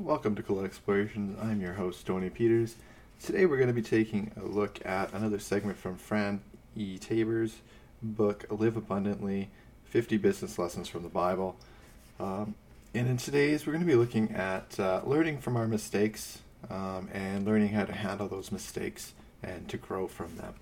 Welcome to Cool Explorations. I'm your host, Tony Peters. Today we're going to be taking a look at another segment from Fran E. Taber's book, Live Abundantly 50 Business Lessons from the Bible. Um, and in today's, we're going to be looking at uh, learning from our mistakes um, and learning how to handle those mistakes and to grow from them.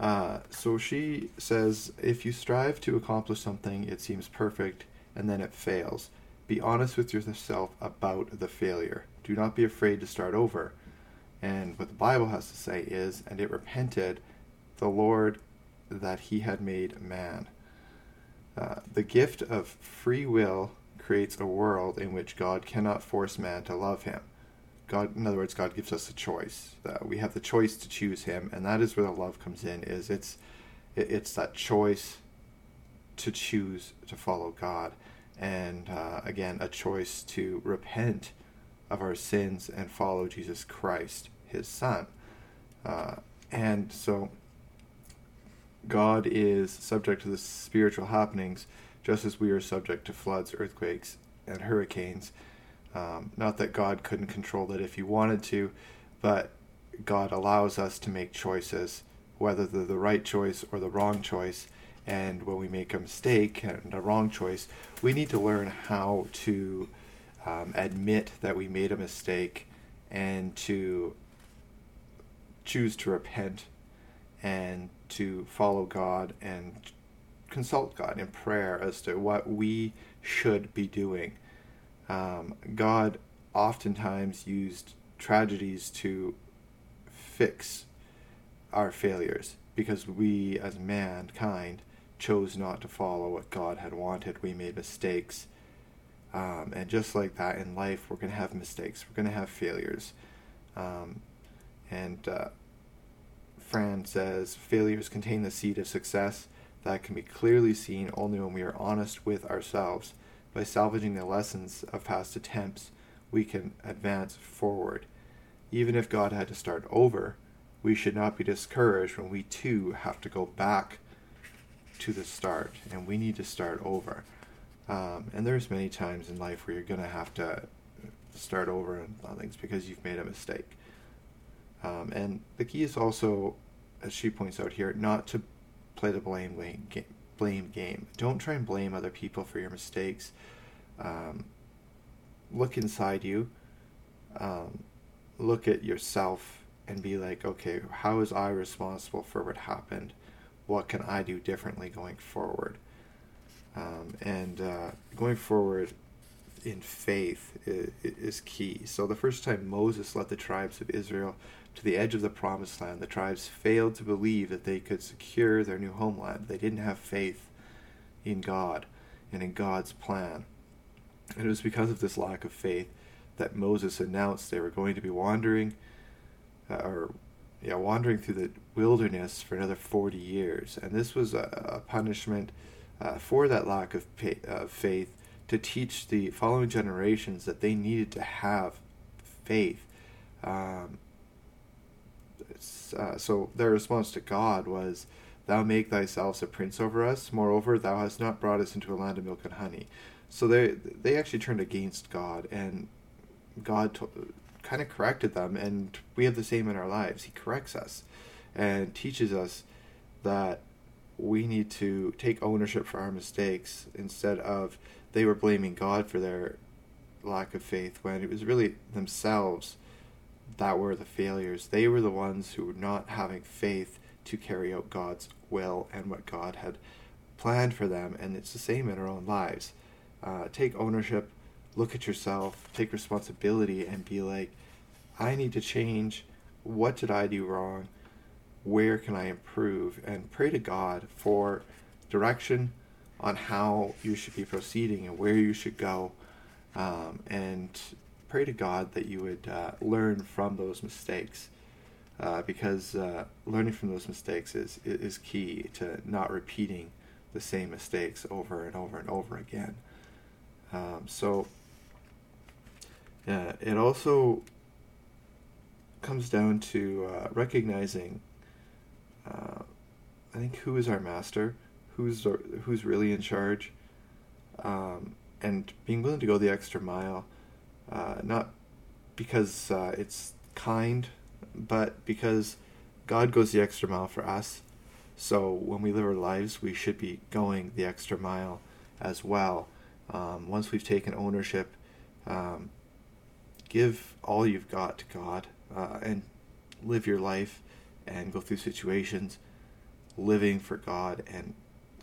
Uh, so she says if you strive to accomplish something, it seems perfect and then it fails. Be honest with yourself about the failure. Do not be afraid to start over. And what the Bible has to say is, and it repented the Lord that he had made man. Uh, the gift of free will creates a world in which God cannot force man to love him. God, in other words, God gives us a choice. Uh, we have the choice to choose Him, and that is where the love comes in. Is it's it, it's that choice to choose to follow God, and uh, again, a choice to repent of our sins and follow Jesus Christ, His Son. Uh, and so, God is subject to the spiritual happenings, just as we are subject to floods, earthquakes, and hurricanes. Um, not that God couldn't control that if He wanted to, but God allows us to make choices, whether they're the right choice or the wrong choice. And when we make a mistake and a wrong choice, we need to learn how to um, admit that we made a mistake and to choose to repent and to follow God and consult God in prayer as to what we should be doing. Um, God oftentimes used tragedies to fix our failures because we, as mankind, chose not to follow what God had wanted. We made mistakes. Um, and just like that in life, we're going to have mistakes, we're going to have failures. Um, and uh, Fran says failures contain the seed of success that can be clearly seen only when we are honest with ourselves by salvaging the lessons of past attempts, we can advance forward. Even if God had to start over, we should not be discouraged when we too have to go back to the start and we need to start over. Um, and there's many times in life where you're going to have to start over on things because you've made a mistake. Um, and the key is also, as she points out here, not to play the blame game blame game. Don't try and blame other people for your mistakes. Um, look inside you. Um, look at yourself and be like, okay, how is I responsible for what happened? What can I do differently going forward? Um, and uh, going forward in faith is, is key. So the first time Moses led the tribes of Israel to the edge of the promised land, the tribes failed to believe that they could secure their new homeland. They didn't have faith in God and in God's plan. And it was because of this lack of faith that Moses announced they were going to be wandering uh, or yeah, wandering through the wilderness for another 40 years. And this was a, a punishment uh, for that lack of pay, uh, faith to teach the following generations that they needed to have faith. Um, uh, so their response to God was, Thou make thyself a prince over us. Moreover, thou hast not brought us into a land of milk and honey. So they they actually turned against God, and God to, kind of corrected them. And we have the same in our lives. He corrects us and teaches us that we need to take ownership for our mistakes instead of they were blaming God for their lack of faith when it was really themselves that were the failures. They were the ones who were not having faith to carry out God's will and what God had planned for them. And it's the same in our own lives. Uh, take ownership, look at yourself, take responsibility, and be like, I need to change. What did I do wrong? Where can I improve? And pray to God for direction on how you should be proceeding and where you should go. Um, and pray to God that you would uh, learn from those mistakes. Uh, because uh, learning from those mistakes is, is key to not repeating the same mistakes over and over and over again. Um, so uh, it also comes down to uh, recognizing, uh, I think, who is our master, who's who's really in charge, um, and being willing to go the extra mile uh, not because uh, it's kind, but because God goes the extra mile for us. So when we live our lives, we should be going the extra mile as well. Um, once we've taken ownership, um, give all you've got to God uh, and live your life and go through situations living for God and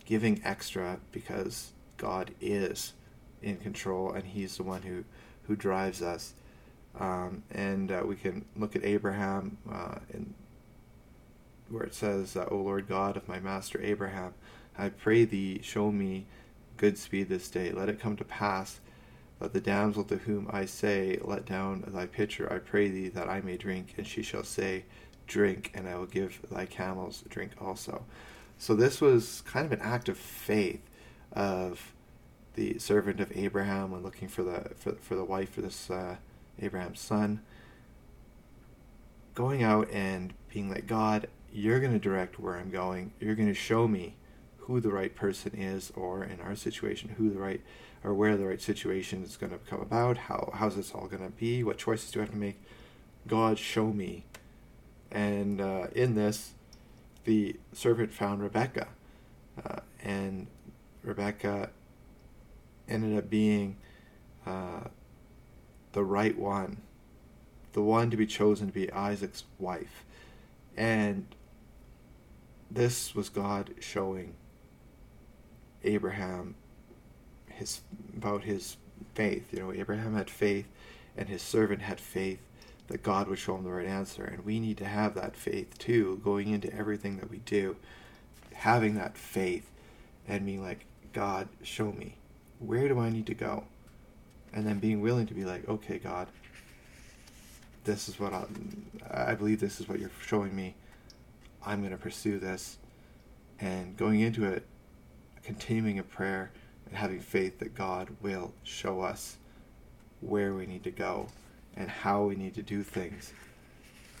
giving extra because God is in control and He's the one who, who drives us. Um, and uh, we can look at Abraham uh, in, where it says, uh, O Lord God of my master Abraham, I pray thee, show me good speed this day. Let it come to pass that the damsel to whom I say, Let down thy pitcher, I pray thee that I may drink, and she shall say, Drink, and I will give thy camels drink also. So this was kind of an act of faith of the servant of Abraham when looking for the for, for the wife for this uh, Abraham's son. Going out and being like, God, you're going to direct where I'm going. You're going to show me who the right person is, or in our situation, who the right or where the right situation is going to come about. How how's this all going to be? What choices do I have to make? God, show me. And uh, in this, the servant found Rebecca, uh, and Rebecca ended up being uh, the right one, the one to be chosen to be Isaac's wife. And this was God showing Abraham his about his faith. You know, Abraham had faith and his servant had faith that God would show him the right answer. And we need to have that faith too, going into everything that we do. Having that faith and being like, God, show me. Where do I need to go? And then being willing to be like, okay, God, this is what I, I believe this is what you're showing me. I'm going to pursue this. And going into it, continuing a prayer and having faith that God will show us where we need to go and how we need to do things.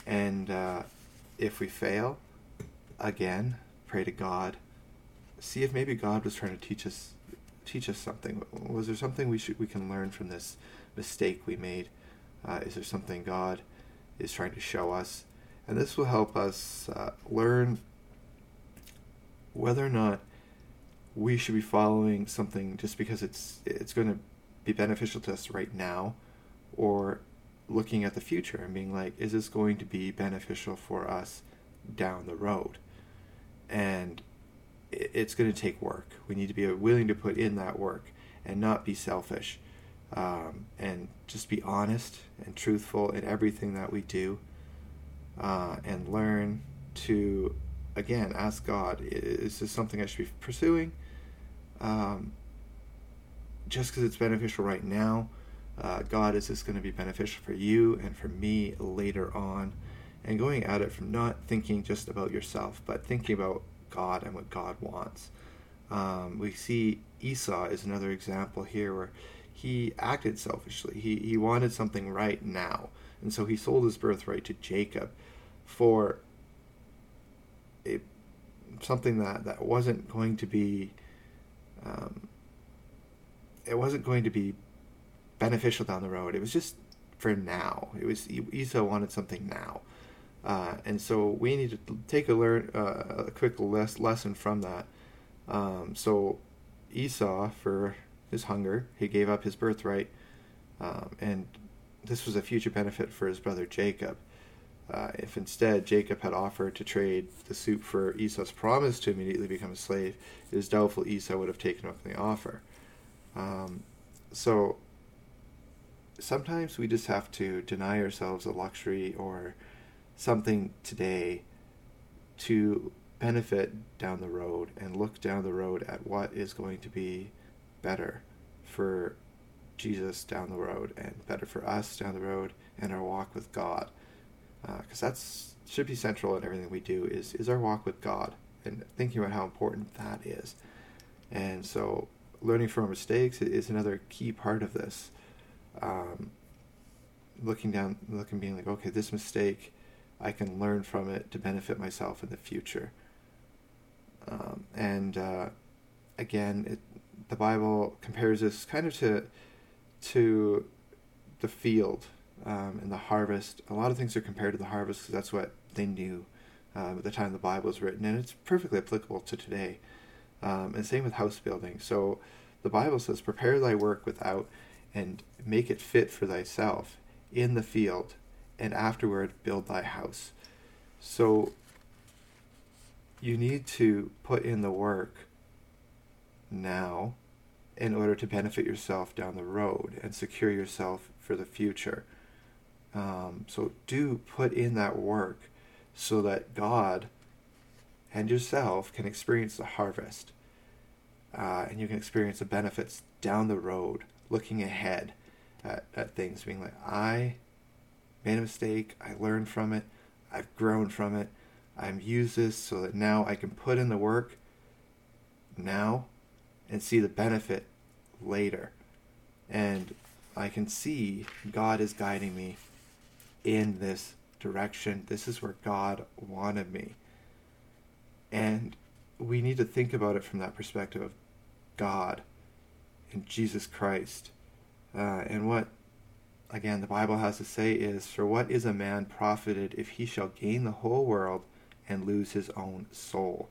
And uh, if we fail, again, pray to God. See if maybe God was trying to teach us teach us something. Was there something we should we can learn from this mistake we made? Uh, is there something God is trying to show us? And this will help us uh, learn whether or not we should be following something just because it's it's going to be beneficial to us right now, or looking at the future and being like, is this going to be beneficial for us down the road? And it's going to take work. We need to be willing to put in that work and not be selfish um, and just be honest and truthful in everything that we do uh, and learn to, again, ask God, is this something I should be pursuing? Um, just because it's beneficial right now, uh, God, is this going to be beneficial for you and for me later on? And going at it from not thinking just about yourself, but thinking about God and what God wants. Um, we see Esau is another example here where he acted selfishly. He, he wanted something right now. And so he sold his birthright to Jacob for a, something that, that wasn't going to be um, it wasn't going to be beneficial down the road. It was just for now. It was Esau wanted something now, uh, and so we need to take a learn uh, a quick less lesson from that. Um, so Esau, for his hunger, he gave up his birthright, um, and this was a future benefit for his brother Jacob. Uh, if instead Jacob had offered to trade the suit for Esau's promise to immediately become a slave, it is doubtful Esau would have taken up the offer. Um, so sometimes we just have to deny ourselves a luxury or something today to benefit down the road and look down the road at what is going to be better for Jesus down the road and better for us down the road and our walk with God. Because uh, that's should be central in everything we do is is our walk with God and thinking about how important that is. And so learning from our mistakes is another key part of this um, looking down, looking, being like, okay, this mistake, I can learn from it to benefit myself in the future. Um, and uh, again, it, the Bible compares this kind of to to the field um, and the harvest, a lot of things are compared to the harvest because that's what they knew um, at the time the Bible was written, and it's perfectly applicable to today. Um, and same with house building. So the Bible says, Prepare thy work without, and make it fit for thyself in the field, and afterward build thy house. So you need to put in the work now in order to benefit yourself down the road and secure yourself for the future. Um, so do put in that work so that God and yourself can experience the harvest. Uh, and you can experience the benefits down the road, looking ahead at, at things, being like, I made a mistake, I learned from it, I've grown from it, I've used this so that now I can put in the work now and see the benefit later. And I can see God is guiding me in this direction. This is where God wanted me. And we need to think about it from that perspective of God and Jesus Christ. Uh, and what, again, the Bible has to say is For what is a man profited if he shall gain the whole world and lose his own soul?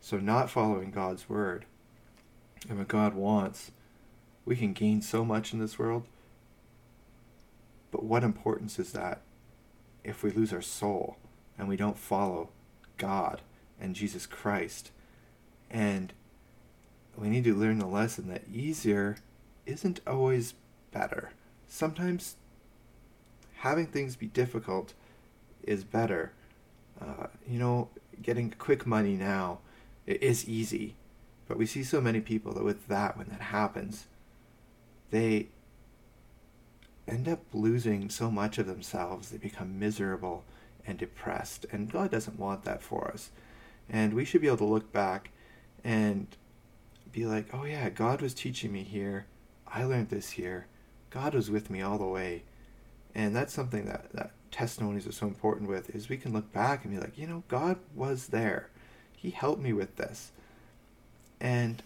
So, not following God's word and what God wants, we can gain so much in this world. But what importance is that if we lose our soul and we don't follow God and Jesus Christ? And we need to learn the lesson that easier isn't always better. Sometimes having things be difficult is better. Uh, you know, getting quick money now is easy but we see so many people that with that, when that happens, they end up losing so much of themselves. They become miserable and depressed. And God doesn't want that for us. And we should be able to look back and be like, oh, yeah, God was teaching me here. I learned this here. God was with me all the way. And that's something that, that testimonies are so important with is we can look back and be like, you know, God was there. He helped me with this. And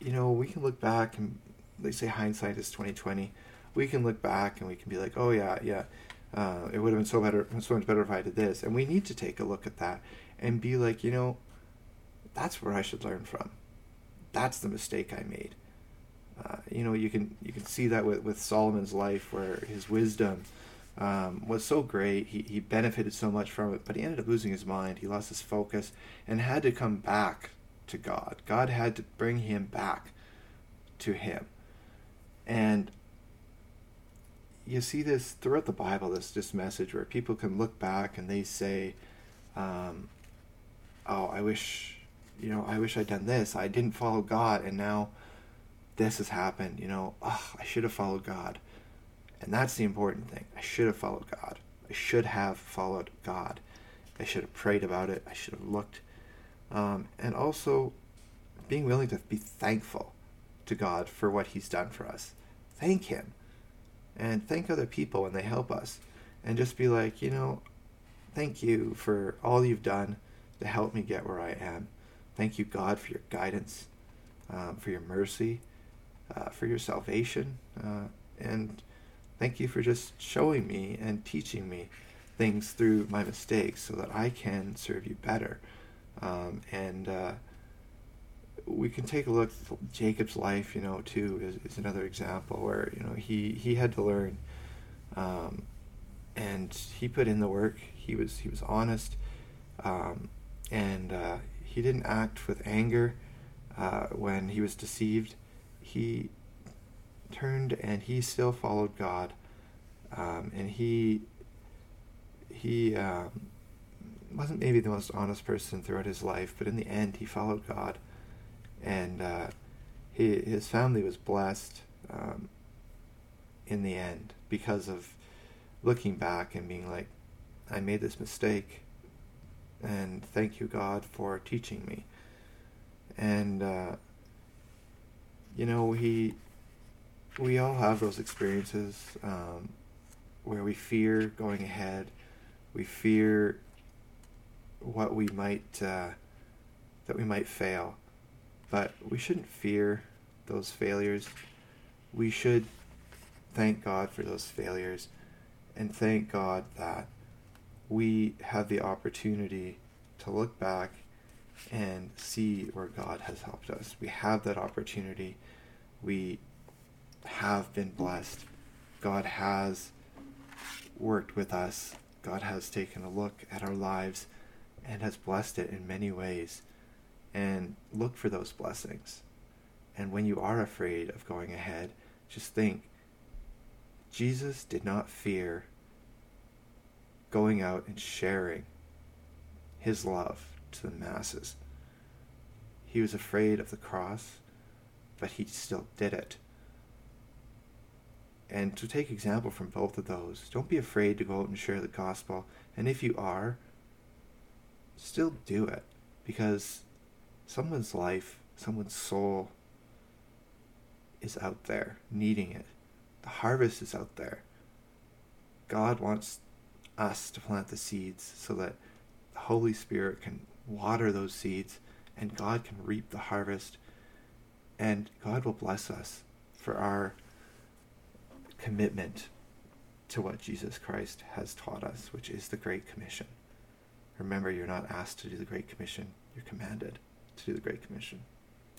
you know, we can look back and they say hindsight is twenty twenty. We can look back and we can be like, oh yeah, yeah, uh, it would have been so better, so much better if I did this. And we need to take a look at that and be like, you know, that's where I should learn from. That's the mistake I made. Uh, you know, you can you can see that with, with Solomon's life, where his wisdom um, was so great. He he benefited so much from it, but he ended up losing his mind. He lost his focus and had to come back to God. God had to bring him back to him. And you see this throughout the Bible, this, this message where people can look back and they say, um, oh, I wish, you know, I wish I'd done this. I didn't follow God and now this has happened. You know, oh, I should have followed God. And that's the important thing. I should have followed God. I should have followed God. I should have prayed about it. I should have looked um, and also being willing to be thankful to God for what He's done for us. Thank Him. And thank other people when they help us. And just be like, you know, thank you for all you've done to help me get where I am. Thank you, God, for your guidance, um, for your mercy, uh, for your salvation. Uh, and thank you for just showing me and teaching me things through my mistakes so that I can serve you better. Um, and uh, we can take a look. Jacob's life, you know, too, is, is another example where you know he he had to learn, um, and he put in the work. He was he was honest, um, and uh, he didn't act with anger uh, when he was deceived. He turned and he still followed God, um, and he he um, wasn't maybe the most honest person throughout his life, but in the end, he followed God, and uh, he, his family was blessed um, in the end because of looking back and being like, I made this mistake, and thank you, God, for teaching me. And uh, you know, he, we all have those experiences um, where we fear going ahead, we fear what we might uh, that we might fail, but we shouldn't fear those failures. We should thank God for those failures and thank God that we have the opportunity to look back and see where God has helped us. We have that opportunity. We have been blessed. God has worked with us. God has taken a look at our lives and has blessed it in many ways. And look for those blessings. And when you are afraid of going ahead, just think Jesus did not fear going out and sharing his love to the masses. He was afraid of the cross, but he still did it. And to take example from both of those, don't be afraid to go out and share the gospel. And if you are, still do it because someone's life, someone's soul is out there needing it. The harvest is out there. God wants us to plant the seeds so that the Holy Spirit can water those seeds and God can reap the harvest and God will bless us for our commitment to what Jesus Christ has taught us, which is the Great Commission. Remember, you're not asked to do the Great Commission, you're commanded to do the Great Commission.